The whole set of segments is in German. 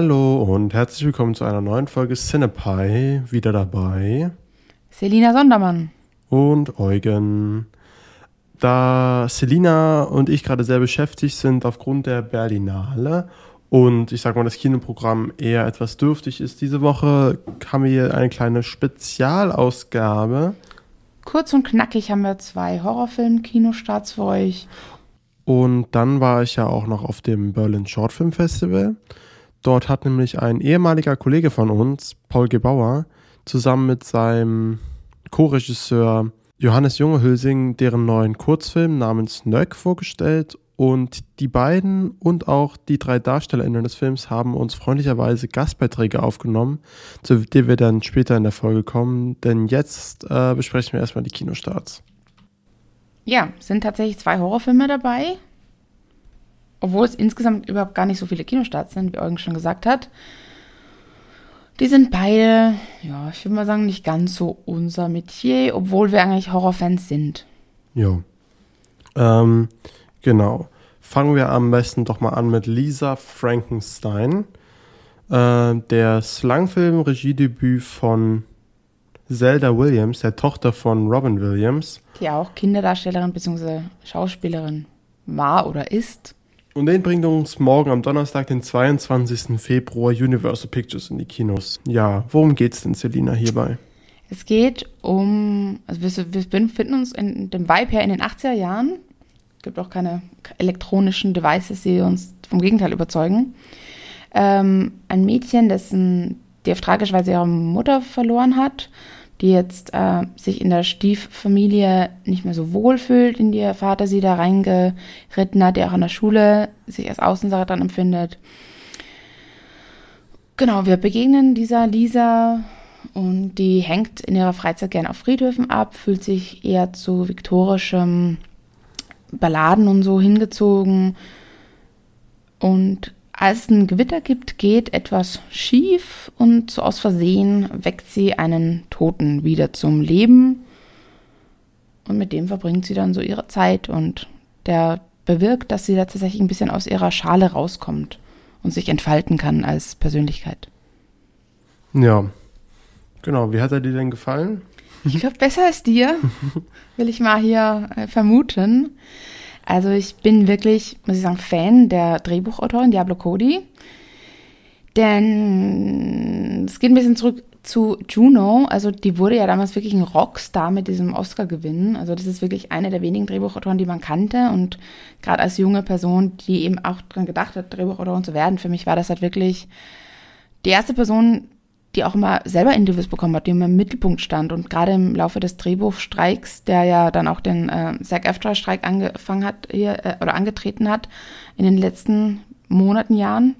Hallo und herzlich willkommen zu einer neuen Folge Cinepie. Wieder dabei. Selina Sondermann. Und Eugen. Da Selina und ich gerade sehr beschäftigt sind aufgrund der Berlinale und ich sag mal, das Kinoprogramm eher etwas dürftig ist diese Woche, haben wir hier eine kleine Spezialausgabe. Kurz und knackig haben wir zwei Horrorfilm-Kinostarts für euch. Und dann war ich ja auch noch auf dem Berlin Short Film Festival. Dort hat nämlich ein ehemaliger Kollege von uns, Paul Gebauer, zusammen mit seinem Co-Regisseur Johannes Jungehülsing deren neuen Kurzfilm namens Nöck vorgestellt und die beiden und auch die drei DarstellerInnen des Films haben uns freundlicherweise Gastbeiträge aufgenommen, zu denen wir dann später in der Folge kommen. Denn jetzt äh, besprechen wir erstmal die Kinostarts. Ja, sind tatsächlich zwei Horrorfilme dabei. Obwohl es insgesamt überhaupt gar nicht so viele Kinostarts sind, wie Eugen schon gesagt hat. Die sind beide, ja, ich würde mal sagen, nicht ganz so unser Metier, obwohl wir eigentlich Horrorfans sind. Ja. Ähm, Genau. Fangen wir am besten doch mal an mit Lisa Frankenstein. Äh, der Slangfilm-Regiedebüt von Zelda Williams, der Tochter von Robin Williams. Die auch Kinderdarstellerin bzw. Schauspielerin war oder ist. Und den bringt uns morgen am Donnerstag, den 22. Februar, Universal Pictures in die Kinos. Ja, worum geht's denn, Selina, hierbei? Es geht um, also wir, wir befinden uns in dem Vibe her in den 80er Jahren gibt auch keine elektronischen Devices, die uns vom Gegenteil überzeugen. Ähm, ein Mädchen, dessen, die auf tragische Weise ihre Mutter verloren hat, die jetzt äh, sich in der Stieffamilie nicht mehr so wohl fühlt, in die ihr Vater sie da reingeritten hat, der auch an der Schule sich als Außenseiter dann empfindet. Genau, wir begegnen dieser Lisa und die hängt in ihrer Freizeit gern auf Friedhöfen ab, fühlt sich eher zu viktorischem Balladen und so hingezogen. Und als es ein Gewitter gibt, geht etwas schief und so aus Versehen weckt sie einen Toten wieder zum Leben. Und mit dem verbringt sie dann so ihre Zeit und der bewirkt, dass sie da tatsächlich ein bisschen aus ihrer Schale rauskommt und sich entfalten kann als Persönlichkeit. Ja, genau. Wie hat er dir denn gefallen? Ich glaube, besser als dir, will ich mal hier äh, vermuten. Also ich bin wirklich, muss ich sagen, Fan der Drehbuchautorin Diablo Cody. Denn es geht ein bisschen zurück zu Juno. Also die wurde ja damals wirklich ein Rockstar mit diesem Oscar-Gewinn. Also das ist wirklich eine der wenigen Drehbuchautoren, die man kannte. Und gerade als junge Person, die eben auch dran gedacht hat, Drehbuchautorin zu werden, für mich war das halt wirklich die erste Person, die auch immer selber Interviews bekommen hat, die immer im Mittelpunkt stand. Und gerade im Laufe des Drehbuchstreiks, der ja dann auch den äh, SAG-AFTRA-Streik angefangen hat hier, äh, oder angetreten hat in den letzten Monaten, Jahren,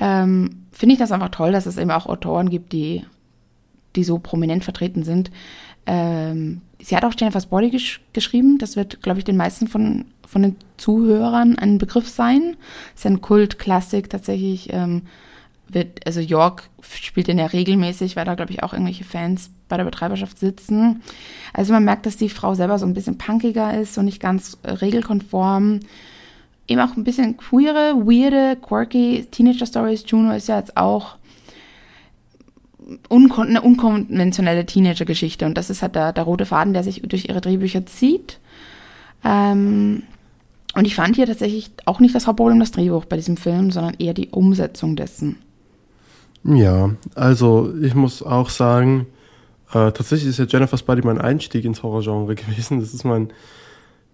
ähm, finde ich das einfach toll, dass es eben auch Autoren gibt, die, die so prominent vertreten sind. Ähm, sie hat auch Jennifer's Body gesch geschrieben. Das wird, glaube ich, den meisten von, von den Zuhörern ein Begriff sein. Das ist ein Kultklassik tatsächlich. Ähm, wird, also York spielt den ja regelmäßig, weil da, glaube ich, auch irgendwelche Fans bei der Betreiberschaft sitzen. Also man merkt, dass die Frau selber so ein bisschen punkiger ist und nicht ganz äh, regelkonform. Eben auch ein bisschen queere, weirde, quirky Teenager-Stories. Juno ist ja jetzt auch unkon eine unkonventionelle Teenager-Geschichte und das ist halt der, der, rote Faden, der sich durch ihre Drehbücher zieht. Ähm, und ich fand hier tatsächlich auch nicht das Hauptproblem das Drehbuch bei diesem Film, sondern eher die Umsetzung dessen. Ja, also ich muss auch sagen, äh, tatsächlich ist ja Jennifer's Body mein Einstieg ins Horrorgenre gewesen. Das ist mein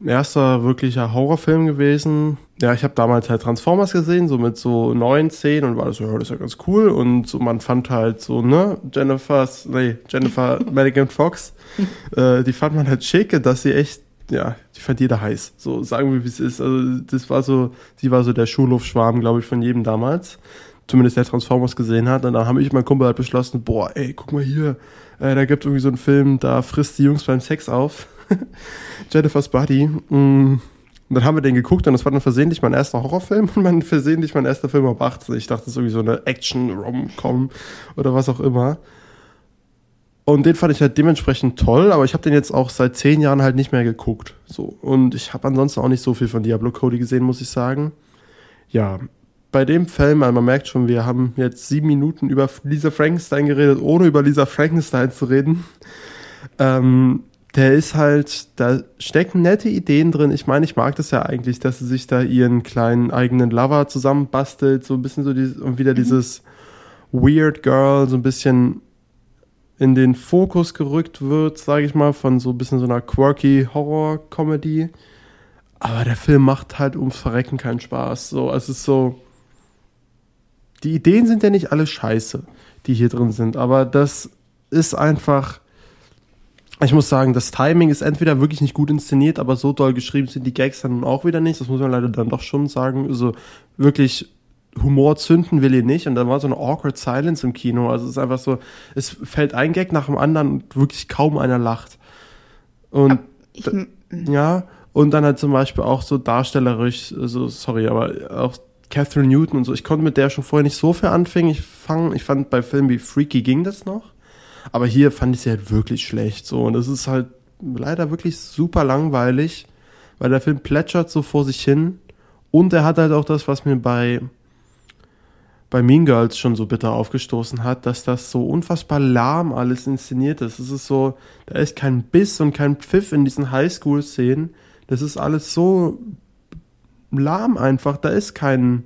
erster wirklicher Horrorfilm gewesen. Ja, ich habe damals halt Transformers gesehen, so mit so neun, zehn und war so, ja, das ist ja ganz cool. Und so, man fand halt so, ne, Jennifer's, nee, Jennifer Madigan Fox, äh, die fand man halt schick, dass sie echt, ja, die fand jeder heiß. So, sagen wir, wie es ist. Also, das war so, sie war so der Schulhofschwarm, glaube ich, von jedem damals zumindest der Transformers gesehen hat. Und dann habe ich und mein Kumpel halt beschlossen, boah, ey, guck mal hier, äh, da gibt irgendwie so einen Film, da frisst die Jungs beim Sex auf. Jennifer's Body. Mm. Und dann haben wir den geguckt und das war dann versehentlich mein erster Horrorfilm und mein versehentlich mein erster Film ab 18. Ich dachte, das ist irgendwie so eine Action-Rom-Com oder was auch immer. Und den fand ich halt dementsprechend toll, aber ich habe den jetzt auch seit zehn Jahren halt nicht mehr geguckt. So. Und ich habe ansonsten auch nicht so viel von Diablo Cody gesehen, muss ich sagen. Ja, bei dem Film, man merkt schon, wir haben jetzt sieben Minuten über Lisa Frankenstein geredet, ohne über Lisa Frankenstein zu reden. Ähm, der ist halt, da stecken nette Ideen drin. Ich meine, ich mag das ja eigentlich, dass sie sich da ihren kleinen eigenen Lover zusammenbastelt, so ein bisschen so dieses, und wieder mhm. dieses Weird Girl, so ein bisschen in den Fokus gerückt wird, sage ich mal, von so ein bisschen so einer quirky Horror-Comedy. Aber der Film macht halt ums Verrecken keinen Spaß. So, es ist so. Die Ideen sind ja nicht alle scheiße, die hier drin sind, aber das ist einfach. Ich muss sagen, das Timing ist entweder wirklich nicht gut inszeniert, aber so doll geschrieben sind die Gags dann auch wieder nicht. Das muss man leider dann doch schon sagen. Also wirklich Humor zünden will ich nicht. Und dann war so eine awkward Silence im Kino. Also es ist einfach so, es fällt ein Gag nach dem anderen und wirklich kaum einer lacht. Und ich, ja, und dann halt zum Beispiel auch so darstellerisch, also sorry, aber auch Catherine Newton und so. Ich konnte mit der schon vorher nicht so viel anfangen. Ich, fang, ich fand bei Filmen wie Freaky ging das noch. Aber hier fand ich sie halt wirklich schlecht. So. Und es ist halt leider wirklich super langweilig, weil der Film plätschert so vor sich hin. Und er hat halt auch das, was mir bei, bei Mean Girls schon so bitter aufgestoßen hat, dass das so unfassbar lahm alles inszeniert ist. Es ist so, da ist kein Biss und kein Pfiff in diesen Highschool-Szenen das ist alles so lahm einfach. Da ist kein,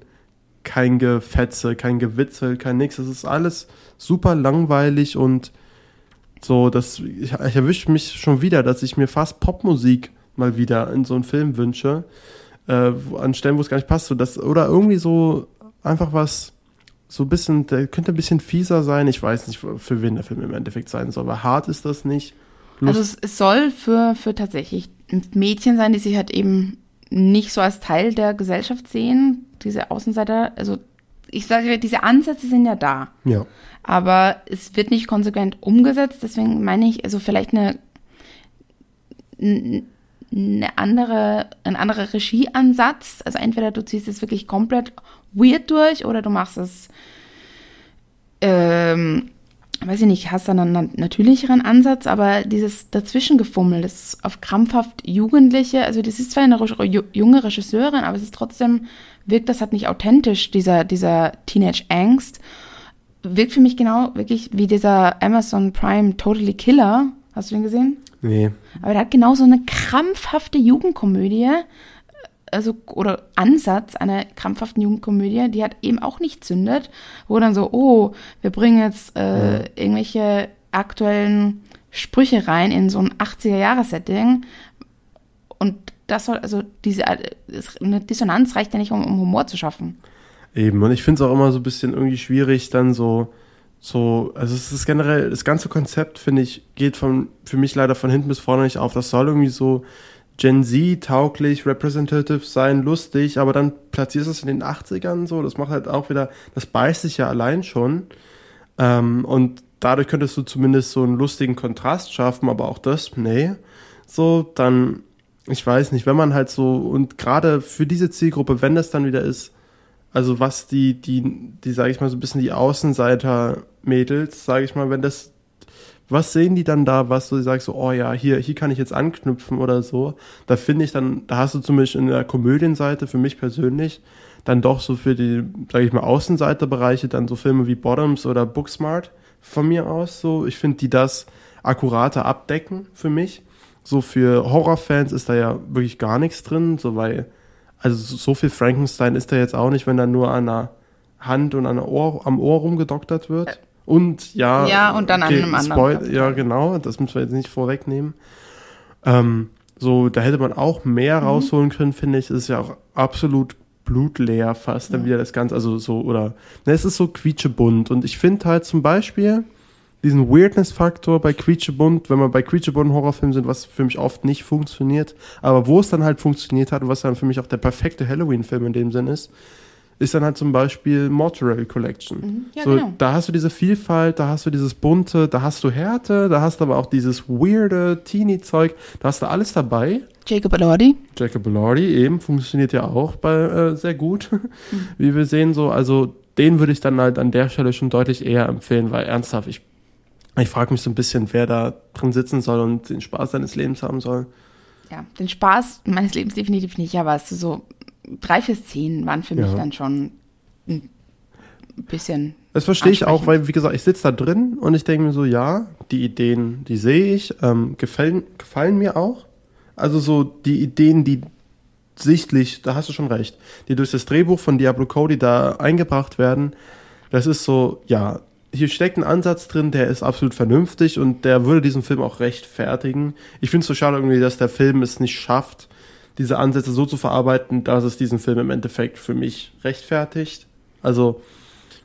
kein Gefetze, kein Gewitzel, kein nix. Das ist alles super langweilig und so, das, ich, ich erwische mich schon wieder, dass ich mir fast Popmusik mal wieder in so einen Film wünsche, äh, an Stellen, wo es gar nicht passt. So das, oder irgendwie so einfach was, so ein bisschen, der könnte ein bisschen fieser sein. Ich weiß nicht, für wen der Film im Endeffekt sein soll, aber hart ist das nicht. Lust also es, es soll für, für tatsächlich Mädchen sein, die sich halt eben nicht so als Teil der Gesellschaft sehen, diese Außenseiter, also ich sage, diese Ansätze sind ja da. Ja. Aber es wird nicht konsequent umgesetzt, deswegen meine ich, also vielleicht eine, eine andere, ein anderer Regieansatz. Also entweder du ziehst es wirklich komplett weird durch oder du machst es ähm, weiß ich nicht, hast dann einen natürlicheren Ansatz, aber dieses Dazwischengefummel, das auf krampfhaft Jugendliche, also das ist zwar eine junge Regisseurin, aber es ist trotzdem, wirkt das halt nicht authentisch, dieser, dieser Teenage-Angst. Wirkt für mich genau wirklich wie dieser Amazon Prime Totally Killer. Hast du den gesehen? Nee. Aber der hat genau so eine krampfhafte Jugendkomödie, also oder Ansatz einer krampfhaften Jugendkomödie, die hat eben auch nicht zündet, wo dann so, oh, wir bringen jetzt äh, irgendwelche aktuellen Sprüche rein in so ein 80er-Jahres-Setting und das soll, also diese eine Dissonanz reicht ja nicht, um, um Humor zu schaffen. Eben, und ich finde es auch immer so ein bisschen irgendwie schwierig, dann so, so, also es ist generell, das ganze Konzept, finde ich, geht von, für mich leider von hinten bis vorne nicht auf. Das soll irgendwie so Gen Z tauglich, representative sein, lustig, aber dann platzierst du es in den 80ern so, das macht halt auch wieder, das beißt sich ja allein schon. Ähm, und dadurch könntest du zumindest so einen lustigen Kontrast schaffen, aber auch das, nee. So, dann, ich weiß nicht, wenn man halt so, und gerade für diese Zielgruppe, wenn das dann wieder ist, also was die, die, die, sage ich mal, so ein bisschen die Außenseiter-Mädels, sage ich mal, wenn das was sehen die dann da, was du sagst, so, oh ja, hier, hier kann ich jetzt anknüpfen oder so. Da finde ich dann, da hast du zum Beispiel in der Komödienseite für mich persönlich dann doch so für die, sage ich mal, Außenseiterbereiche dann so Filme wie Bottoms oder Booksmart von mir aus so. Ich finde, die das akkurater abdecken für mich. So für Horrorfans ist da ja wirklich gar nichts drin, so weil, also so viel Frankenstein ist da jetzt auch nicht, wenn da nur an der Hand und an Ohr, am Ohr rumgedoktert wird. Und ja, ja und dann okay, an einem anderen. Ja, genau, das müssen wir jetzt nicht vorwegnehmen. Ähm, so, da hätte man auch mehr mhm. rausholen können, finde ich. Es ist ja auch absolut blutleer fast dann ja. wieder das Ganze. Also so, oder, ne, es ist so quietschebunt. Und ich finde halt zum Beispiel diesen Weirdness-Faktor bei quietschebunt, wenn wir bei quietschebunt Horrorfilmen sind, was für mich oft nicht funktioniert, aber wo es dann halt funktioniert hat und was dann für mich auch der perfekte Halloween-Film in dem Sinn ist, ist dann halt zum Beispiel Mortuary Collection. Mhm. Ja, so, genau. Da hast du diese Vielfalt, da hast du dieses bunte, da hast du Härte, da hast du aber auch dieses weirde Teenie-Zeug, da hast du alles dabei. Jacob Elordi. Jacob Elordi eben, funktioniert ja auch bei, äh, sehr gut, mhm. wie wir sehen so. Also den würde ich dann halt an der Stelle schon deutlich eher empfehlen, weil ernsthaft, ich, ich frage mich so ein bisschen, wer da drin sitzen soll und den Spaß seines Lebens haben soll. Ja, den Spaß meines Lebens definitiv nicht, aber es ist so drei, vier Szenen waren für mich dann schon ein bisschen. Das verstehe ich auch, weil, wie gesagt, ich sitze da drin und ich denke mir so, ja, die Ideen, die sehe ich, ähm, gefallen, gefallen mir auch. Also so die Ideen, die sichtlich, da hast du schon recht, die durch das Drehbuch von Diablo Cody da eingebracht werden, das ist so, ja, hier steckt ein Ansatz drin, der ist absolut vernünftig und der würde diesen Film auch rechtfertigen. Ich finde es so schade irgendwie, dass der Film es nicht schafft, diese Ansätze so zu verarbeiten, dass es diesen Film im Endeffekt für mich rechtfertigt. Also,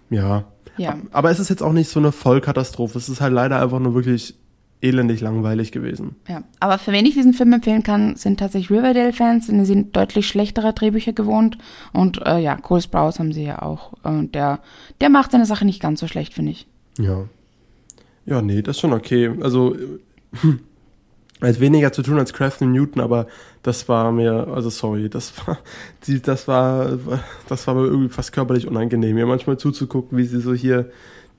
ja. Ja. Aber es ist jetzt auch nicht so eine Vollkatastrophe. Es ist halt leider einfach nur wirklich elendig langweilig gewesen. Ja, aber für wen ich diesen Film empfehlen kann, sind tatsächlich Riverdale-Fans, denn sie sind deutlich schlechtere Drehbücher gewohnt. Und äh, ja, Cole Sprouse haben sie ja auch. Und der, der macht seine Sache nicht ganz so schlecht, finde ich. Ja. Ja, nee, das ist schon okay. Also, er hat weniger zu tun als Crafton Newton, aber das war mir, also sorry, das war, die, das war, das war mir irgendwie fast körperlich unangenehm, mir manchmal zuzugucken, wie sie so hier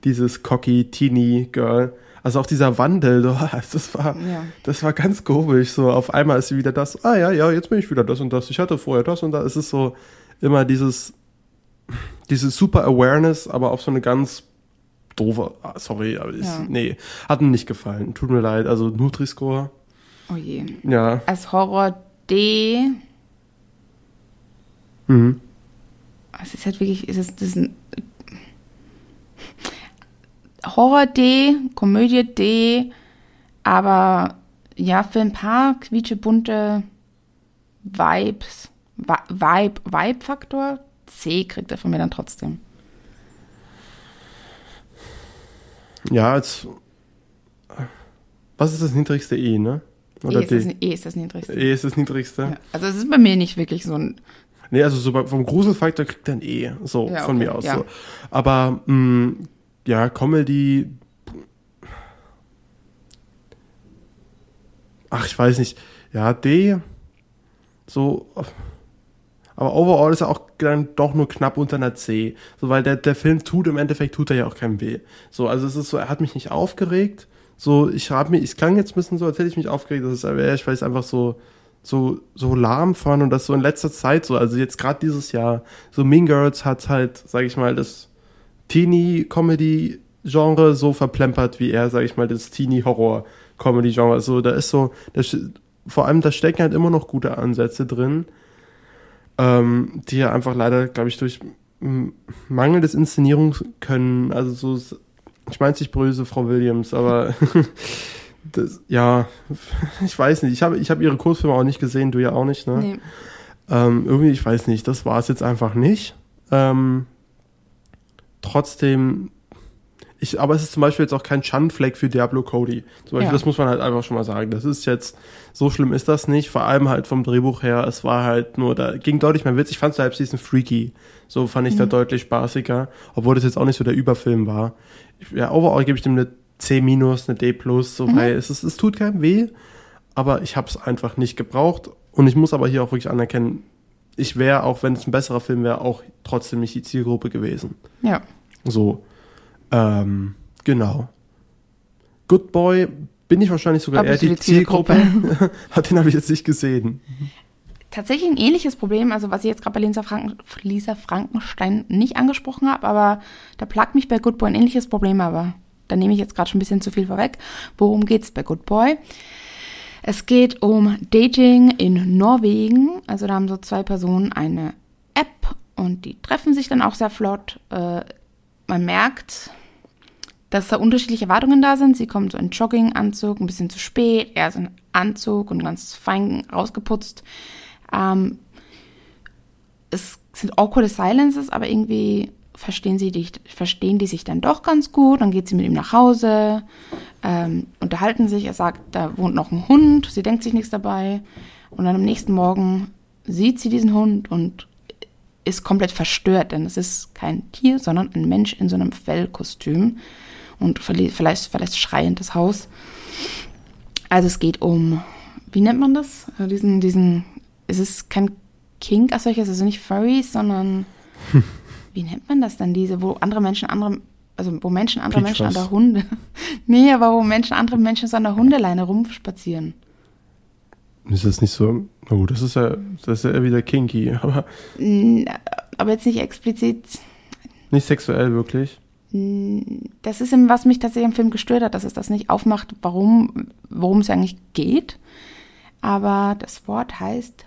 dieses cocky Teenie Girl also auch dieser Wandel, das war, ja. das war ganz komisch. So auf einmal ist sie wieder das, ah ja, ja, jetzt bin ich wieder das und das. Ich hatte vorher das und das. Es ist so immer dieses, dieses super Awareness, aber auf so eine ganz doofe, ah, sorry, aber ist, ja. nee, hat mir nicht gefallen. Tut mir leid. Also Nutri-Score. Oh je. Ja. Als Horror D. Mhm. Es ist halt wirklich, es ist, das ist ein Horror D, Komödie D, aber ja, für ein paar quietschebunte Vibes, Vibe, Vibe-Faktor C kriegt er von mir dann trotzdem. Ja, als was ist das niedrigste E, ne? Oder e, ist das, e ist das niedrigste. E ist das niedrigste. Ja, also es ist bei mir nicht wirklich so ein. Nee, also so vom Gruselfaktor kriegt er ein E, so ja, von mir aus. Ja. So. Aber mh, mm, ja, Comedy. Ach, ich weiß nicht. Ja, D. So. Aber overall ist er auch dann doch nur knapp unter einer C. So, weil der, der Film tut im Endeffekt, tut er ja auch keinem weh. So, also es ist so, er hat mich nicht aufgeregt. So, ich habe mich, es klang jetzt ein bisschen so, als hätte ich mich aufgeregt, das ist aber ich weiß einfach so, so, so lahm fand und das so in letzter Zeit so, also jetzt gerade dieses Jahr, so Mean Girls hat halt, sag ich mal, das Teenie-Comedy-Genre so verplempert, wie er, sag ich mal, das Teenie-Horror-Comedy-Genre. Also da ist so, das, vor allem da stecken halt immer noch gute Ansätze drin, ähm, die ja einfach leider, glaube ich, durch mangelndes Inszenierungskönnen, also so, ich meine nicht böse, Frau Williams, aber das, ja, ich weiß nicht. Ich habe ich hab ihre Kursfilme auch nicht gesehen, du ja auch nicht, ne? Nee. Ähm, irgendwie, ich weiß nicht, das war es jetzt einfach nicht. Ähm, trotzdem, ich, aber es ist zum Beispiel jetzt auch kein Schandfleck für Diablo Cody. Zum Beispiel, ja. das muss man halt einfach schon mal sagen. Das ist jetzt, so schlimm ist das nicht. Vor allem halt vom Drehbuch her, es war halt nur, da ging deutlich mehr Witz. Ich fand selbst diesen Freaky. So fand ich mhm. da deutlich spaßiger. Obwohl das jetzt auch nicht so der Überfilm war. Ja, overall gebe ich dem eine C minus, eine D plus, so, mhm. weil es, ist, es tut keinem weh. Aber ich habe es einfach nicht gebraucht. Und ich muss aber hier auch wirklich anerkennen, ich wäre, auch wenn es ein besserer Film wäre, auch trotzdem nicht die Zielgruppe gewesen. Ja. So. Ähm, genau. Good Boy bin ich wahrscheinlich sogar eher die, die Zielgruppe. Zielgruppe. Den habe ich jetzt nicht gesehen. Tatsächlich ein ähnliches Problem, also was ich jetzt gerade bei Lisa, Franken, Lisa Frankenstein nicht angesprochen habe, aber da plagt mich bei Good Boy ein ähnliches Problem, aber da nehme ich jetzt gerade schon ein bisschen zu viel vorweg. Worum geht es bei Good Boy? Es geht um Dating in Norwegen. Also da haben so zwei Personen eine App und die treffen sich dann auch sehr flott. Äh, man merkt, dass da unterschiedliche Erwartungen da sind. Sie kommt so in Jogginganzug, ein bisschen zu spät, er ist in Anzug und ganz fein rausgeputzt. Ähm, es sind awkward silences, aber irgendwie verstehen sie dich, verstehen die sich dann doch ganz gut. Dann geht sie mit ihm nach Hause, ähm, unterhalten sich. Er sagt, da wohnt noch ein Hund. Sie denkt sich nichts dabei. Und dann am nächsten Morgen sieht sie diesen Hund und ist komplett verstört, denn es ist kein Tier, sondern ein Mensch in so einem Fellkostüm und vielleicht verlässt schreiend das Haus. Also es geht um, wie nennt man das? Äh, diesen, diesen, es ist kein Kink als solches, also nicht Furries, sondern wie nennt man das dann, diese, wo andere Menschen andere, also wo Menschen andere Peach Menschen an der Hunde, nee, aber wo Menschen andere Menschen so an der Hundeleine rumspazieren. Ist das nicht so, na gut, das ist ja, das ist ja wieder kinky, aber. Aber jetzt nicht explizit, Nicht sexuell wirklich. Das ist eben, was mich tatsächlich im Film gestört hat, dass es das nicht aufmacht, warum, worum es eigentlich geht. Aber das Wort heißt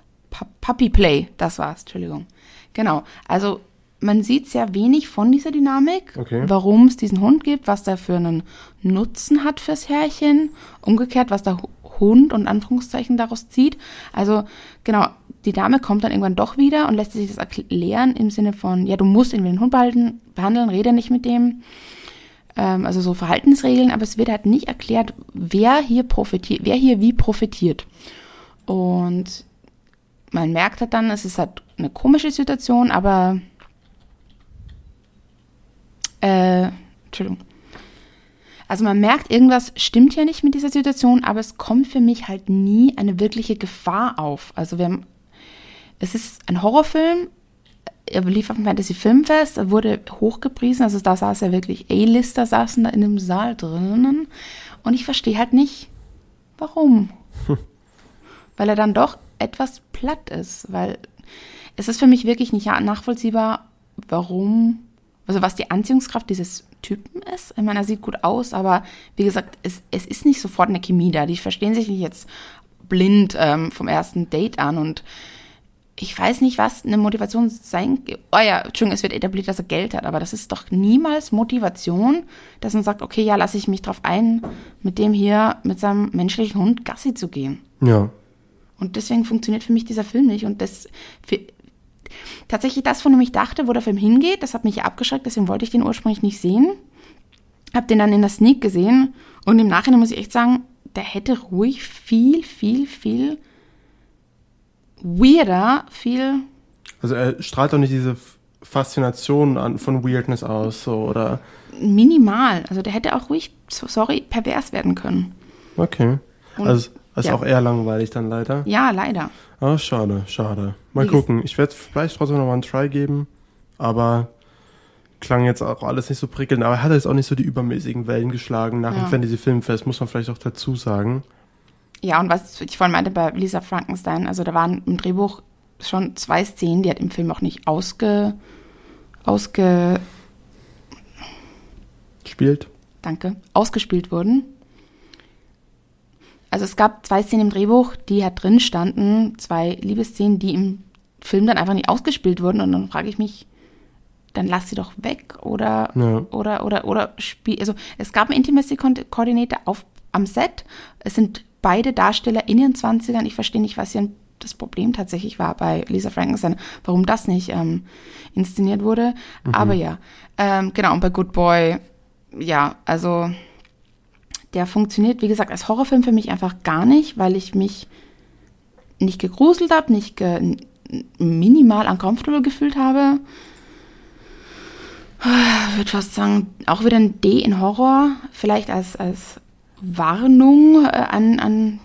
Puppy Play. Das war's, Entschuldigung. Genau. Also man sieht sehr wenig von dieser Dynamik, Okay. warum es diesen Hund gibt, was der für einen Nutzen hat fürs Herrchen, umgekehrt, was der Hu- Hund und Anführungszeichen daraus zieht. Also genau, die Dame kommt dann irgendwann doch wieder und lässt sich das erklären im Sinne von, ja, du musst irgendwie den Hund behalten, behandeln, rede nicht mit dem. Ähm, also so Verhaltensregeln, aber es wird halt nicht erklärt, wer hier profitiert, wer hier wie profitiert. Und man merkt halt dann, es ist halt eine komische Situation, aber äh, Entschuldigung. Also man merkt, irgendwas stimmt ja nicht mit dieser Situation, aber es kommt für mich halt nie eine wirkliche Gefahr auf. Also wir haben, es ist ein Horrorfilm, er lief auf dem Fantasy Filmfest, er wurde hochgepriesen, also da saß ja wirklich. A-Lister saßen da in dem Saal drinnen. Und ich verstehe halt nicht, warum. weil er dann doch etwas platt ist, weil es ist für mich wirklich nicht nachvollziehbar, warum, also was die Anziehungskraft dieses Typen ist. Ich meine, er sieht gut aus, aber wie gesagt, es, es ist nicht sofort eine Chemie da. Die verstehen sich nicht jetzt blind ähm, vom ersten Date an. Und ich weiß nicht, was eine Motivation sein. Oh ja, Entschuldigung, es wird etabliert, dass er Geld hat, aber das ist doch niemals Motivation, dass man sagt, okay, ja, lasse ich mich drauf ein, mit dem hier, mit seinem menschlichen Hund Gassi zu gehen. Ja. Und deswegen funktioniert für mich dieser Film nicht. Und das für, tatsächlich das, von dem ich dachte, wo der Film hingeht, das hat mich abgeschreckt, deswegen wollte ich den ursprünglich nicht sehen. Hab den dann in der Sneak gesehen und im Nachhinein muss ich echt sagen, der hätte ruhig viel, viel, viel weirder, viel Also er strahlt doch nicht diese Faszination an, von Weirdness aus, so, oder? minimal. Also der hätte auch ruhig, so- sorry, pervers werden können. Okay. Und- also ist ja. auch eher langweilig dann leider. Ja, leider. Ah, schade, schade. Mal Wie gucken. Ich werde vielleicht trotzdem noch mal einen Try geben, aber klang jetzt auch alles nicht so prickelnd. Aber er hat jetzt auch nicht so die übermäßigen Wellen geschlagen nach Ja. dem Fantasy Filmfest, muss man vielleicht auch dazu sagen. Ja, und was ich vorhin meinte bei Lisa Frankenstein, also da waren im Drehbuch schon zwei Szenen, die halt im Film auch nicht ausge, ausge, Spielt. danke, ausgespielt wurden. Also es gab zwei Szenen im Drehbuch, die halt drin standen, zwei Liebesszenen, die im Film dann einfach nicht ausgespielt wurden. Und dann frage ich mich, dann lass sie doch weg oder Ja. oder oder oder spiel. Also es gab einen Intimacy Koordinator auf am Set. Es sind beide Darsteller in ihren 20ern. Ich verstehe nicht, was hier das Problem tatsächlich war bei Lisa Frankenstein, warum das nicht ähm, inszeniert wurde. Aber ja, ähm, genau. Und bei Good Boy, ja, also der funktioniert, wie gesagt, als Horrorfilm für mich einfach gar nicht, weil ich mich nicht gegruselt habe, nicht ge minimal uncomfortable gefühlt habe. Ich würde fast sagen, auch wieder ein D in Horror, vielleicht als, als Warnung äh, an, an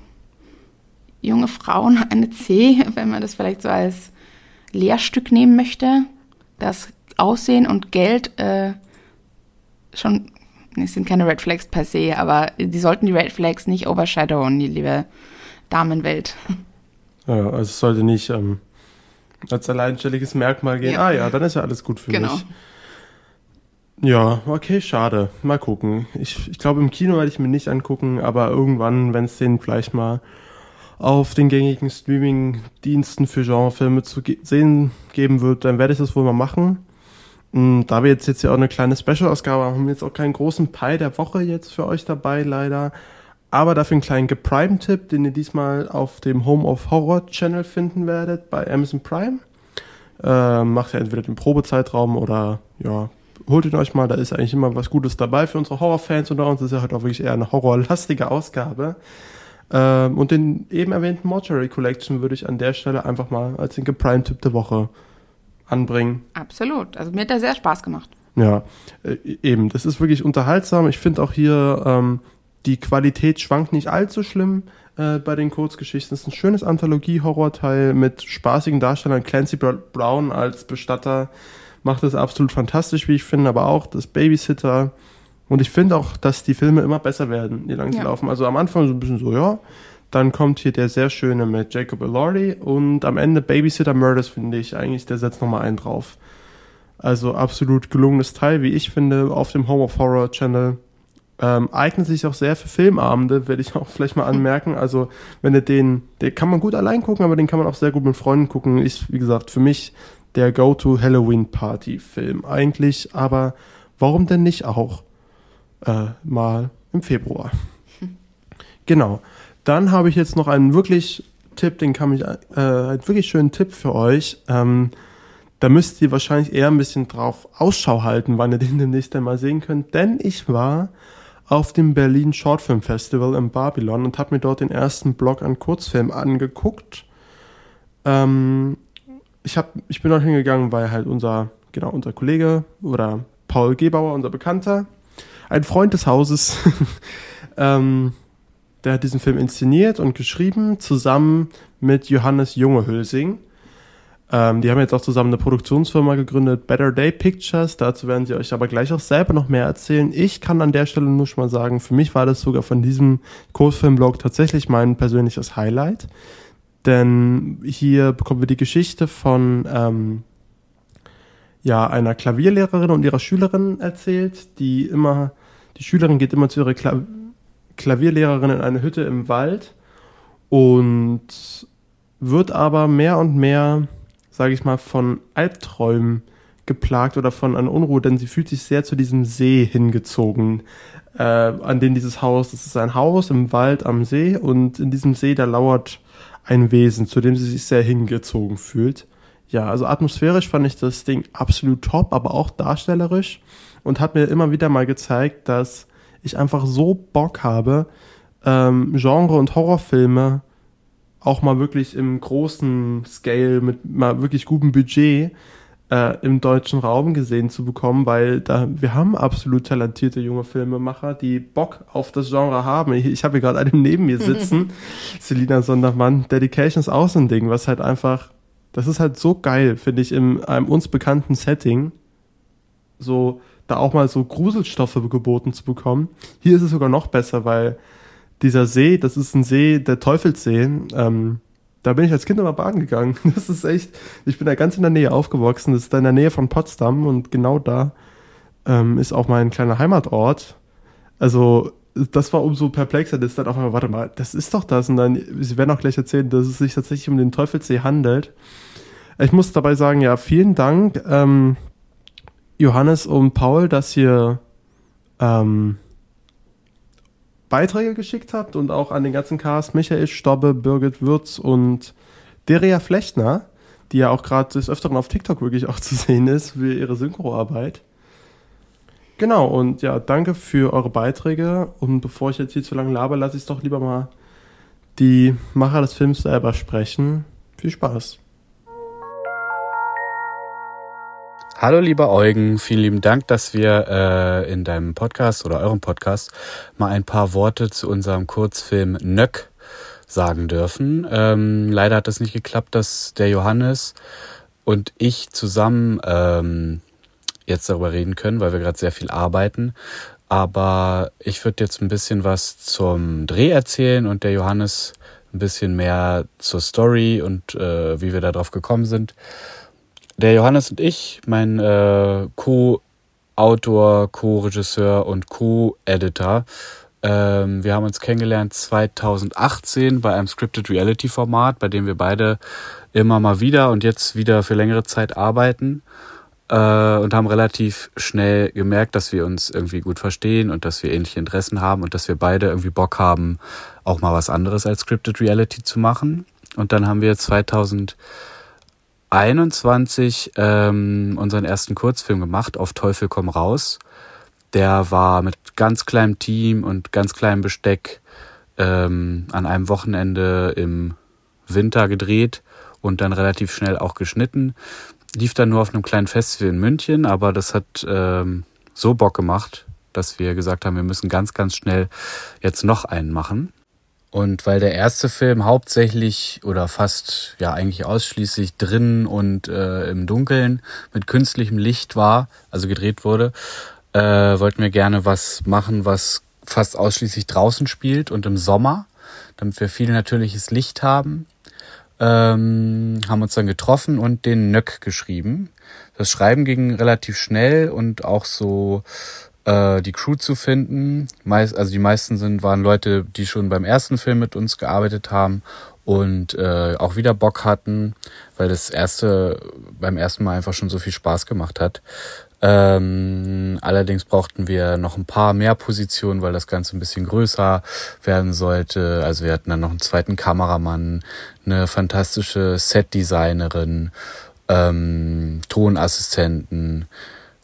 junge Frauen, eine C, wenn man das vielleicht so als Lehrstück nehmen möchte, dass Aussehen und Geld äh, schon, es sind keine Red Flags per se, aber die sollten die Red Flags nicht overshadowen, die liebe Damenwelt. Ja, also es sollte nicht ähm, als alleinstelliges Merkmal gehen. Ja. Ah ja, dann ist ja alles gut für Genau. mich. Ja, okay, schade. Mal gucken. Ich, ich glaube, im Kino werde ich mir nicht angucken, aber irgendwann, wenn es den vielleicht mal auf den gängigen Streaming-Diensten für Genrefilme zu ge sehen geben wird, dann werde ich das wohl mal machen. Und da wir jetzt, jetzt ja auch eine kleine Special-Ausgabe haben, haben wir jetzt auch keinen großen Pie der Woche jetzt für euch dabei, leider. Aber dafür einen kleinen Geprime-Tipp, den ihr diesmal auf dem Home of Horror Channel finden werdet bei Amazon Prime. Äh, macht ihr entweder den Probezeitraum oder ja, holt ihn euch mal, da ist eigentlich immer was Gutes dabei für unsere Horrorfans unter uns. Das ist ja heute auch wirklich eher eine horrorlastige Ausgabe. Ähm, und den eben erwähnten Mortuary Collection würde ich an der Stelle einfach mal als den Geprime-Tipp der Woche anbringen. Absolut. Also mir hat der sehr Spaß gemacht. Ja, äh, eben. Das ist wirklich unterhaltsam. Ich finde auch hier, ähm, die Qualität schwankt nicht allzu schlimm äh, bei den Kurzgeschichten. Es ist ein schönes Anthologie-Horrorteil mit spaßigen Darstellern. Clancy Br- Brown als Bestatter macht das absolut fantastisch, wie ich finde, aber auch das Babysitter. Und ich finde auch, dass die Filme immer besser werden, je lang sie Ja. laufen. Also am Anfang so ein bisschen so, ja. Dann kommt hier der sehr schöne mit Jacob Elordi und am Ende Babysitter Murders, finde ich, eigentlich, der setzt nochmal einen drauf. Also absolut gelungenes Teil, wie ich finde, auf dem Home of Horror Channel. Ähm, eignet sich auch sehr für Filmabende, werde ich auch vielleicht mal anmerken. Also, wenn ihr den, den kann man gut allein gucken, aber den kann man auch sehr gut mit Freunden gucken. Ist, wie gesagt, für mich der Go-To Halloween Party Film eigentlich. Aber warum denn nicht auch äh, mal im Februar? Genau. Dann habe ich jetzt noch einen wirklich Tipp, den kann ich, äh, einen wirklich schönen Tipp für euch. Ähm, da müsst ihr wahrscheinlich eher ein bisschen drauf Ausschau halten, wann ihr den demnächst einmal sehen könnt. Denn ich war auf dem Berlin Shortfilm Festival in Babylon und habe mir dort den ersten Blog an Kurzfilm angeguckt. Ähm, ich, hab, ich bin dort hingegangen, weil halt unser, genau, unser Kollege oder Paul Gebauer, unser Bekannter, ein Freund des Hauses, ähm, der hat diesen Film inszeniert und geschrieben, zusammen mit Johannes Jungehülsing. Ähm, die haben jetzt auch zusammen eine Produktionsfirma gegründet, Better Day Pictures. Dazu werden sie euch aber gleich auch selber noch mehr erzählen. Ich kann an der Stelle nur schon mal sagen, für mich war das sogar von diesem Kurzfilmblog tatsächlich mein persönliches Highlight. Denn hier bekommen wir die Geschichte von ähm, ja, einer Klavierlehrerin und ihrer Schülerin erzählt, die immer, die Schülerin geht immer zu ihrer Kla Klavierlehrerin in eine Hütte im Wald und wird aber mehr und mehr sage ich mal, von Albträumen geplagt oder von einer Unruhe, denn sie fühlt sich sehr zu diesem See hingezogen, äh, an dem dieses Haus, das ist ein Haus im Wald am See und in diesem See, da lauert ein Wesen, zu dem sie sich sehr hingezogen fühlt. Ja, also atmosphärisch fand ich das Ding absolut top, aber auch darstellerisch und hat mir immer wieder mal gezeigt, dass ich einfach so Bock habe, ähm, Genre- und Horrorfilme auch mal wirklich im großen Scale mit mal wirklich gutem Budget äh, im deutschen Raum gesehen zu bekommen, weil da wir haben absolut talentierte junge Filmemacher, die Bock auf das Genre haben. Ich, ich habe hier gerade einen neben mir sitzen, Selina Sondermann. Dedication ist auch so ein Ding, was halt einfach, das ist halt so geil, finde ich, in einem uns bekannten Setting, so da auch mal so Gruselstoffe geboten zu bekommen. Hier ist es sogar noch besser, weil dieser See, das ist ein See, der Teufelssee. Ähm, da bin ich als Kind immer baden gegangen. Das ist echt, ich bin da ganz in der Nähe aufgewachsen. Das ist da in der Nähe von Potsdam und genau da ähm, ist auch mein kleiner Heimatort. Also, das war umso perplexer, das ist dann auch mal, warte mal, das ist doch das. Und dann, Sie werden auch gleich erzählen, dass es sich tatsächlich um den Teufelssee handelt. Ich muss dabei sagen, ja, vielen Dank, ähm, Johannes und Paul, dass ihr ähm, Beiträge geschickt habt und auch an den ganzen Cast Michael Stobbe, Birgit Würz und Deria Flechtner, die ja auch gerade des Öfteren auf TikTok wirklich auch zu sehen ist für ihre Synchroarbeit. Genau, und ja, danke für eure Beiträge. Und bevor ich jetzt hier zu lange laber, lasse ich es doch lieber mal die Macher des Films selber sprechen. Viel Spaß. Hallo lieber Eugen, vielen lieben Dank, dass wir äh, in deinem Podcast oder eurem Podcast mal ein paar Worte zu unserem Kurzfilm Nöck sagen dürfen. Ähm, leider hat es nicht geklappt, dass der Johannes und ich zusammen ähm, jetzt darüber reden können, weil wir gerade sehr viel arbeiten. Aber ich würde jetzt ein bisschen was zum Dreh erzählen und der Johannes ein bisschen mehr zur Story und äh, wie wir darauf gekommen sind. Der Johannes und ich, mein äh, Co-Autor, Co-Regisseur und Co-Editor, ähm, wir haben uns kennengelernt 2018 bei einem Scripted Reality Format, bei dem wir beide immer mal wieder und jetzt wieder für längere Zeit arbeiten äh, und haben relativ schnell gemerkt, dass wir uns irgendwie gut verstehen und dass wir ähnliche Interessen haben und dass wir beide irgendwie Bock haben, auch mal was anderes als Scripted Reality zu machen. Und dann haben wir 2000 21 ähm, unseren ersten Kurzfilm gemacht, auf Teufel komm raus. Der war mit ganz kleinem Team und ganz kleinem Besteck ähm, an einem Wochenende im Winter gedreht und dann relativ schnell auch geschnitten. Lief dann nur auf einem kleinen Festival in München, aber das hat ähm, so Bock gemacht, dass wir gesagt haben, wir müssen ganz, ganz schnell jetzt noch einen machen. Und weil der erste Film hauptsächlich oder fast ja eigentlich ausschließlich drinnen und äh, im Dunkeln mit künstlichem Licht war, also gedreht wurde, äh, wollten wir gerne was machen, was fast ausschließlich draußen spielt und im Sommer, damit wir viel natürliches Licht haben. ähm, haben uns dann getroffen und den Nöck geschrieben. Das Schreiben ging relativ schnell und auch so äh, die Crew zu finden. Meist, also die meisten sind waren Leute, die schon beim ersten Film mit uns gearbeitet haben und äh, auch wieder Bock hatten, weil das erste beim ersten Mal einfach schon so viel Spaß gemacht hat. Ähm, allerdings brauchten wir noch ein paar mehr Positionen, weil das Ganze ein bisschen größer werden sollte. Also wir hatten dann noch einen zweiten Kameramann, eine fantastische Setdesignerin, ähm, Tonassistenten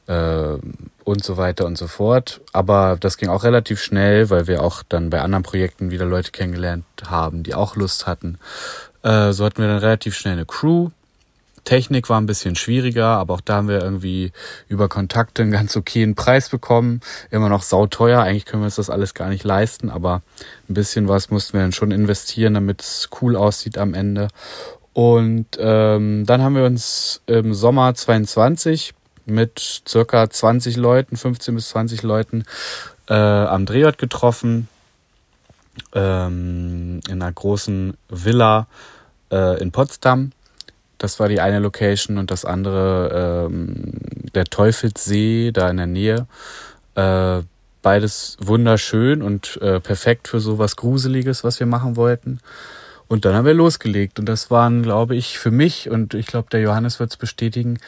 äh, und so weiter und so fort. Aber das ging auch relativ schnell, weil wir auch dann bei anderen Projekten wieder Leute kennengelernt haben, die auch Lust hatten. Äh, so hatten wir dann relativ schnell eine Crew Technik war ein bisschen schwieriger, aber auch da haben wir irgendwie über Kontakte einen ganz okayen Preis bekommen. Immer noch sauteuer. Eigentlich können wir uns das alles gar nicht leisten, aber ein bisschen was mussten wir dann schon investieren, damit es cool aussieht am Ende. Und ähm, dann haben wir uns im Sommer 22 mit circa 20 Leuten, 15 bis 20 Leuten äh, am Drehort getroffen. Ähm, in einer großen Villa äh, in Potsdam das war die eine Location und das andere ähm, der Teufelssee da in der Nähe. Äh, beides wunderschön und äh, perfekt für so was Gruseliges, was wir machen wollten. Und dann haben wir losgelegt. Und das waren, glaube ich, für mich und ich glaube, der Johannes wird es bestätigen,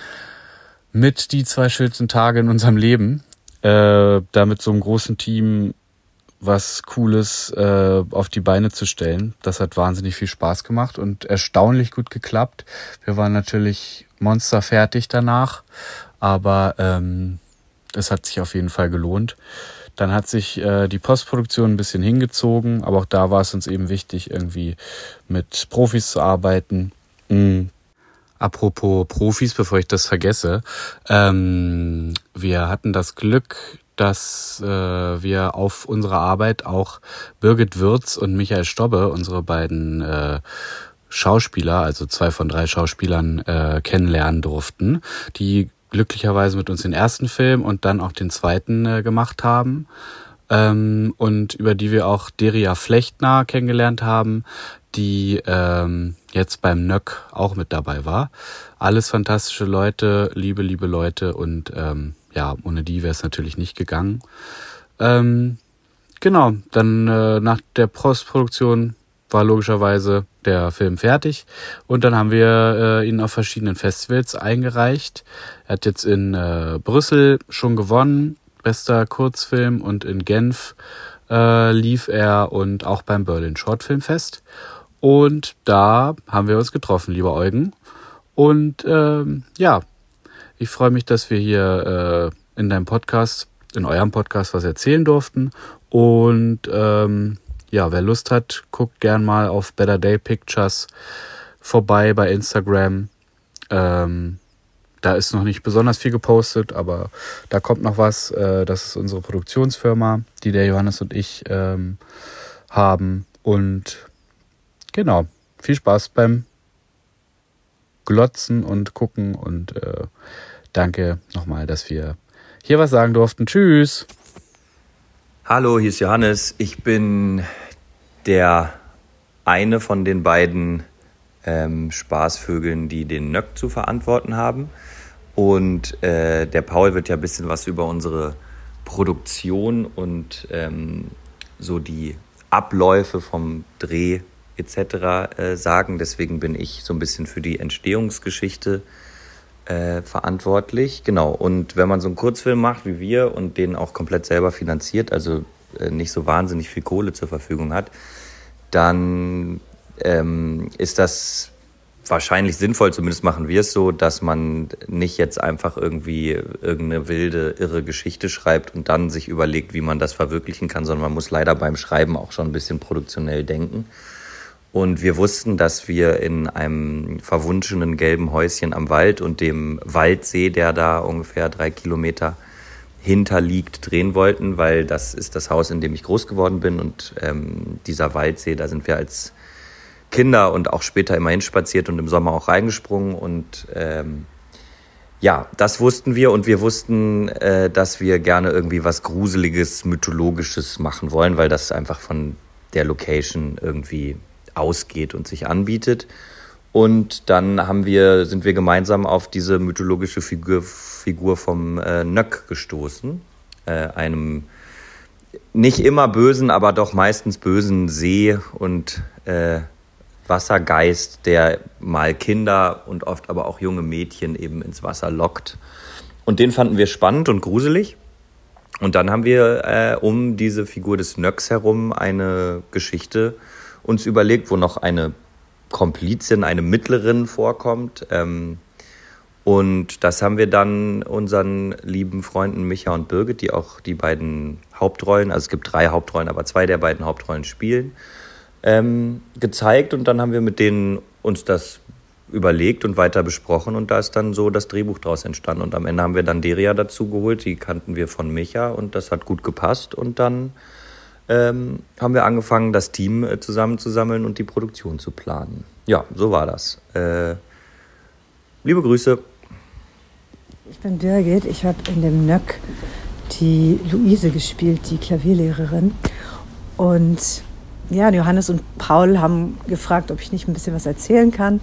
mit die zwei schönsten Tage in unserem Leben. Äh, da mit so einem großen Team was Cooles äh, auf die Beine zu stellen. Das hat wahnsinnig viel Spaß gemacht und erstaunlich gut geklappt. Wir waren natürlich monsterfertig danach, aber ähm, es hat sich auf jeden Fall gelohnt. Dann hat sich äh, die Postproduktion ein bisschen hingezogen, aber auch da war es uns eben wichtig, irgendwie mit Profis zu arbeiten. Mhm. Apropos Profis, bevor ich das vergesse, ähm, wir hatten das Glück, dass äh, wir auf unserer Arbeit auch Birgit Würz und Michael Stobbe, unsere beiden äh, Schauspieler, also zwei von drei Schauspielern, äh, kennenlernen durften, die glücklicherweise mit uns den ersten Film und dann auch den zweiten äh, gemacht haben. Ähm, und über die wir auch Deria Flechtner kennengelernt haben, die ähm, jetzt beim Nöck auch mit dabei war. Alles fantastische Leute, liebe, liebe Leute und ähm, ja, ohne die wäre es natürlich nicht gegangen. Ähm, genau, dann äh, nach der Postproduktion war logischerweise der Film fertig und dann haben wir äh, ihn auf verschiedenen Festivals eingereicht. Er hat jetzt in äh, Brüssel schon gewonnen, bester Kurzfilm und in Genf äh, lief er und auch beim Berlin Shortfilmfest. Und da haben wir uns getroffen, lieber Eugen. Und ähm, ja, ich freue mich, dass wir hier äh, in deinem Podcast, in eurem Podcast was erzählen durften. Und ähm, ja, wer Lust hat, guckt gern mal auf Better Day Pictures vorbei bei Instagram. Ähm, da ist noch nicht besonders viel gepostet, aber da kommt noch was. Äh, das ist unsere Produktionsfirma, die der Johannes und ich ähm, haben. Und genau, viel Spaß beim glotzen und gucken und äh, danke nochmal, dass wir hier was sagen durften. Tschüss. Hallo, hier ist Johannes. Ich bin der eine von den beiden ähm, Spaßvögeln, die den Nöck zu verantworten haben. Und äh, der Paul wird ja ein bisschen was über unsere Produktion und ähm, so die Abläufe vom Dreh etc. Äh, sagen. Deswegen bin ich so ein bisschen für die Entstehungsgeschichte äh, verantwortlich. Genau. Und wenn man so einen Kurzfilm macht wie wir und den auch komplett selber finanziert, also äh, nicht so wahnsinnig viel Kohle zur Verfügung hat, dann ähm, ist das wahrscheinlich sinnvoll, zumindest machen wir es so, dass man nicht jetzt einfach irgendwie irgendeine wilde, irre Geschichte schreibt und dann sich überlegt, wie man das verwirklichen kann, sondern man muss leider beim Schreiben auch schon ein bisschen produktionell denken. Und wir wussten, dass wir in einem verwunschenen gelben Häuschen am Wald und dem Waldsee, der da ungefähr drei Kilometer hinterliegt, drehen wollten, weil das ist das Haus, in dem ich groß geworden bin. Und ähm, dieser Waldsee, da sind wir als Kinder und auch später immer hinspaziert und im Sommer auch reingesprungen. Und ähm, ja, das wussten wir und wir wussten, äh, dass wir gerne irgendwie was Gruseliges, Mythologisches machen wollen, weil das einfach von der Location irgendwie ausgeht und sich anbietet. Und dann haben wir, sind wir gemeinsam auf diese mythologische Figur, Figur vom äh, Nöck gestoßen, äh, einem nicht immer bösen, aber doch meistens bösen See- und äh, Wassergeist, der mal Kinder und oft aber auch junge Mädchen eben ins Wasser lockt. Und den fanden wir spannend und gruselig. Und dann haben wir äh, um diese Figur des Nöcks herum eine Geschichte uns überlegt, wo noch eine Komplizin, eine Mittlerin vorkommt. Ähm, und das haben wir dann unseren lieben Freunden Micha und Birgit, die auch die beiden Hauptrollen, also es gibt drei Hauptrollen, aber zwei der beiden Hauptrollen spielen, ähm, gezeigt. Und dann haben wir mit denen uns das überlegt und weiter besprochen und da ist dann so das Drehbuch daraus entstanden. Und am Ende haben wir dann Deria dazu geholt, die kannten wir von Micha und das hat gut gepasst. Und dann ähm, haben wir angefangen, das Team äh, zusammenzusammeln und die Produktion zu planen. Ja, so war das. Äh, liebe Grüße. Ich bin Birgit, ich habe in dem Nöck die Luise gespielt, die Klavierlehrerin. Und ja, Johannes und Paul haben gefragt, ob ich nicht ein bisschen was erzählen kann.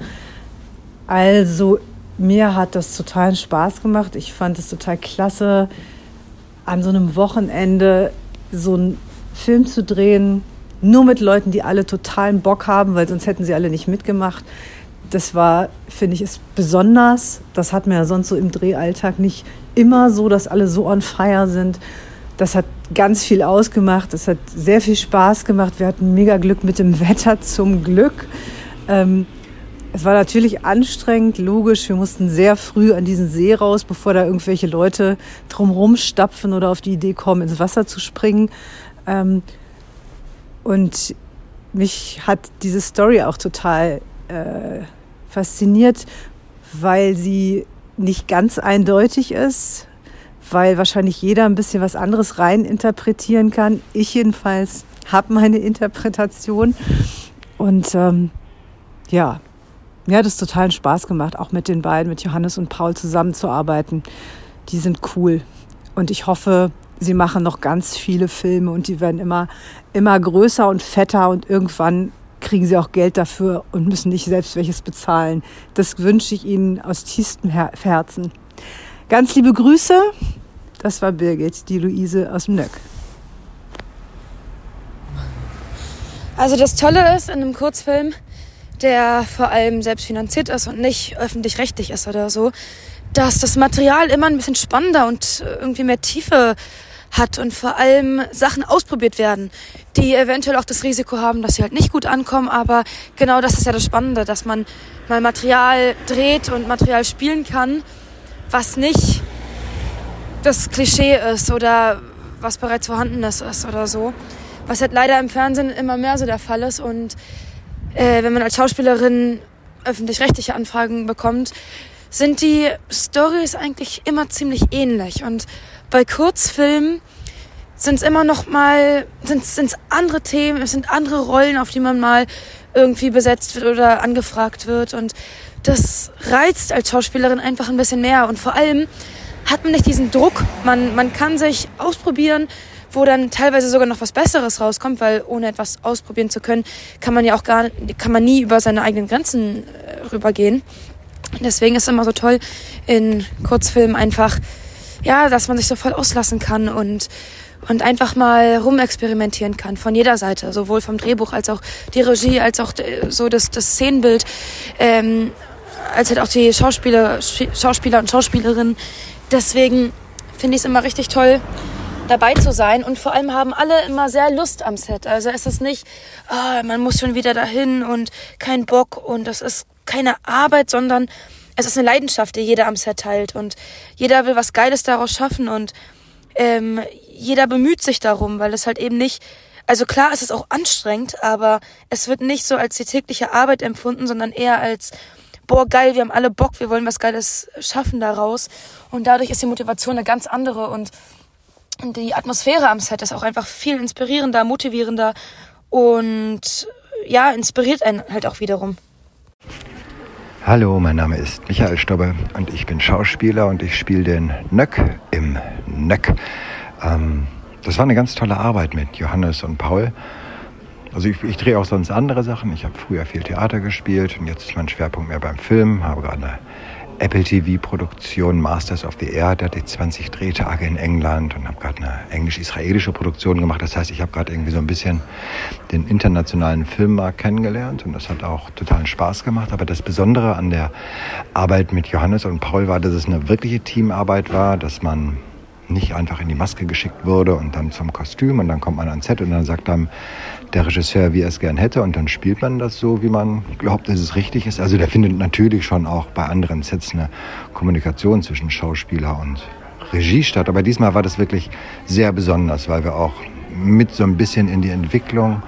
Also mir hat das total Spaß gemacht. Ich fand es total klasse, an so einem Wochenende so einen Film zu drehen, nur mit Leuten, die alle totalen Bock haben, weil sonst hätten sie alle nicht mitgemacht das war, finde ich, ist besonders. Das hat man ja sonst so im Drehalltag nicht immer so, dass alle so on fire sind. Das hat ganz viel ausgemacht. Das hat sehr viel Spaß gemacht. Wir hatten mega Glück mit dem Wetter zum Glück. Ähm, es war natürlich anstrengend, logisch. Wir mussten sehr früh an diesen See raus, bevor da irgendwelche Leute drumherum stapfen oder auf die Idee kommen, ins Wasser zu springen. Ähm, und mich hat diese Story auch total äh, fasziniert, weil sie nicht ganz eindeutig ist, weil wahrscheinlich jeder ein bisschen was anderes rein interpretieren kann. Ich jedenfalls habe meine Interpretation. Und ähm, ja, mir hat es totalen Spaß gemacht, auch mit den beiden, mit Johannes und Paul zusammenzuarbeiten. Die sind cool. Und ich hoffe, sie machen noch ganz viele Filme und die werden immer, immer größer und fetter und irgendwann kriegen sie auch Geld dafür und müssen nicht selbst welches bezahlen. Das wünsche ich Ihnen aus tiefstem Herzen. Ganz liebe Grüße. Das war Birgit, die Luise aus dem Nöck. Also das Tolle ist in einem Kurzfilm, der vor allem selbst finanziert ist und nicht öffentlich-rechtlich ist oder so, dass das Material immer ein bisschen spannender und irgendwie mehr Tiefe hat und vor allem Sachen ausprobiert werden, die eventuell auch das Risiko haben, dass sie halt nicht gut ankommen. Aber genau das ist ja das Spannende, dass man mal Material dreht und Material spielen kann, was nicht das Klischee ist oder was bereits vorhandenes ist oder so. Was halt leider im Fernsehen immer mehr so der Fall ist. Und äh, wenn man als Schauspielerin öffentlich-rechtliche Anfragen bekommt, sind die Stories eigentlich immer ziemlich ähnlich. Und bei Kurzfilmen sind es immer noch mal, sind es andere Themen, es sind andere Rollen, auf die man mal irgendwie besetzt wird oder angefragt wird. Und das reizt als Schauspielerin einfach ein bisschen mehr. Und vor allem hat man nicht diesen Druck. Man, man kann sich ausprobieren, wo dann teilweise sogar noch was Besseres rauskommt, weil ohne etwas ausprobieren zu können, kann man ja auch gar kann man nie über seine eigenen Grenzen äh, rübergehen. Deswegen ist es immer so toll, in Kurzfilmen einfach ja, dass man sich so voll auslassen kann und und einfach mal rumexperimentieren kann von jeder Seite, sowohl vom Drehbuch als auch die Regie, als auch äh, so das, das Szenenbild, ähm, als halt auch die Schauspieler, Schauspieler und Schauspielerinnen. Deswegen finde ich es immer richtig toll, dabei zu sein und vor allem haben alle immer sehr Lust am Set. Also es ist nicht, oh, man muss schon wieder dahin und kein Bock und das ist keine Arbeit, sondern es ist eine Leidenschaft, die jeder am Set teilt. Und jeder will was Geiles daraus schaffen. Und ähm, jeder bemüht sich darum, weil es halt eben nicht, also klar ist es auch anstrengend, aber es wird nicht so als die tägliche Arbeit empfunden, sondern eher als, boah, geil, wir haben alle Bock, wir wollen was Geiles schaffen daraus. Und dadurch ist die Motivation eine ganz andere. Und die Atmosphäre am Set ist auch einfach viel inspirierender, motivierender und ja, inspiriert einen halt auch wiederum. Hallo, mein Name ist Michael Stobbe und ich bin Schauspieler und ich spiele den Nöck im Nöck. Ähm, das war eine ganz tolle Arbeit mit Johannes und Paul. Also ich, ich drehe auch sonst andere Sachen. Ich habe früher viel Theater gespielt und jetzt ist mein Schwerpunkt mehr beim Film. Habe gerade eine Apple TV-Produktion Masters of the Air, da hatte ich 20 Drehtage in England und habe gerade eine englisch-israelische Produktion gemacht. Das heißt, ich habe gerade irgendwie so ein bisschen den internationalen Filmmarkt kennengelernt und das hat auch totalen Spaß gemacht. Aber das Besondere an der Arbeit mit Johannes und Paul war, dass es eine wirkliche Teamarbeit war, dass man nicht einfach in die Maske geschickt wurde und dann zum Kostüm und dann kommt man ans Set und dann sagt dann der Regisseur, wie er es gern hätte und dann spielt man das so, wie man glaubt, dass es richtig ist. Also da findet natürlich schon auch bei anderen Sets eine Kommunikation zwischen Schauspieler und Regie statt, aber diesmal war das wirklich sehr besonders, weil wir auch mit so ein bisschen in die Entwicklung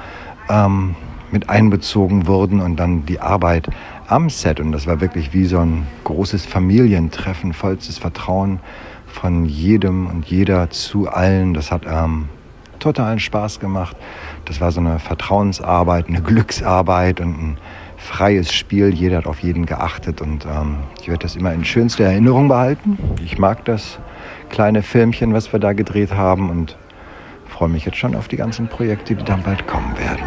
ähm, mit einbezogen wurden und dann die Arbeit am Set und das war wirklich wie so ein großes Familientreffen, vollstes Vertrauen von jedem und jeder zu allen. Das hat ähm, totalen Spaß gemacht. Das war so eine Vertrauensarbeit, eine Glücksarbeit und ein freies Spiel. Jeder hat auf jeden geachtet und ähm, ich werde das immer in schönster Erinnerung behalten. Ich mag das kleine Filmchen, was wir da gedreht haben und freue mich jetzt schon auf die ganzen Projekte, die dann bald kommen werden.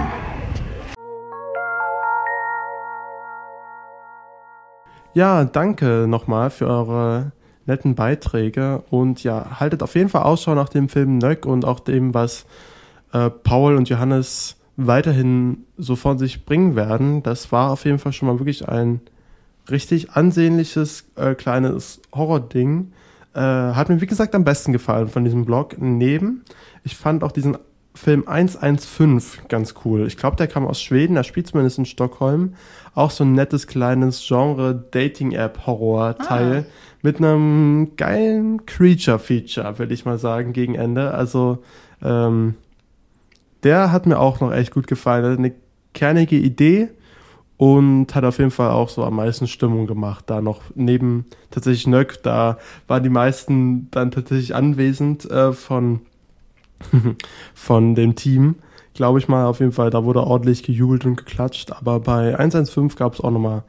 Ja, danke nochmal für eure netten Beiträge und ja, haltet auf jeden Fall Ausschau nach dem Film Nöck und auch dem, was äh, Paul und Johannes weiterhin so von sich bringen werden. Das war auf jeden Fall schon mal wirklich ein richtig ansehnliches äh, kleines Horror-Ding. Äh, hat mir, wie gesagt, am besten gefallen von diesem Blog. Neben, ich fand auch diesen Film 115 ganz cool. Ich glaube, der kam aus Schweden, der spielt zumindest in Stockholm. Auch so ein nettes kleines Genre-Dating-App-Horror-Teil ah. Mit einem geilen Creature-Feature, würde ich mal sagen, gegen Ende. Also, ähm, der hat mir auch noch echt gut gefallen. Eine kernige Idee und hat auf jeden Fall auch so am meisten Stimmung gemacht. Da noch neben tatsächlich Nöck, da waren die meisten dann tatsächlich anwesend äh, von von dem Team, glaube ich mal auf jeden Fall. Da wurde ordentlich gejubelt und geklatscht. Aber bei 115 gab es auch nochmal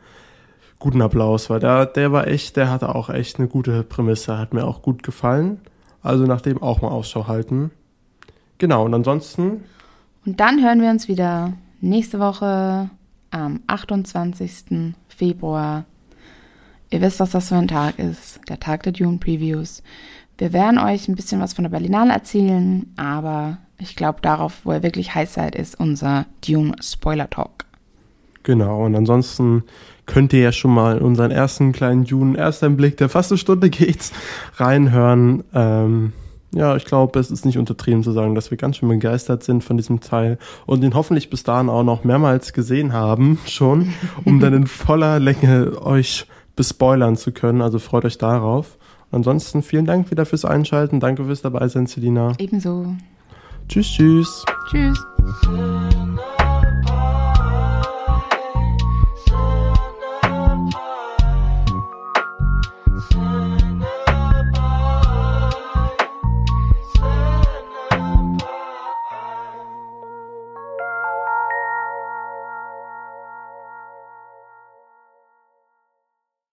guten Applaus, weil der, der war echt, der hatte auch echt eine gute Prämisse, hat mir auch gut gefallen. Also nach dem auch mal Ausschau halten. Genau, und ansonsten. Und dann hören wir uns wieder nächste Woche am 28. Februar. Ihr wisst, was das für ein Tag ist. Der Tag der Dune Previews. Wir werden euch ein bisschen was von der Berlinale erzählen, aber ich glaube, darauf, wo ihr wirklich heiß seid, ist unser Dune Spoiler Talk. Genau, und ansonsten könnt ihr ja schon mal unseren ersten kleinen Dune, erster Blick, der fast eine Stunde geht, reinhören. Ähm, ja, ich glaube, es ist nicht untertrieben zu sagen, dass wir ganz schön begeistert sind von diesem Teil und ihn hoffentlich bis dahin auch noch mehrmals gesehen haben, schon, um dann in voller Länge euch bespoilern zu können. Also freut euch darauf. Ansonsten vielen Dank wieder fürs Einschalten. Danke fürs dabei sein, Selina. Ebenso. Tschüss, tschüss. Tschüss.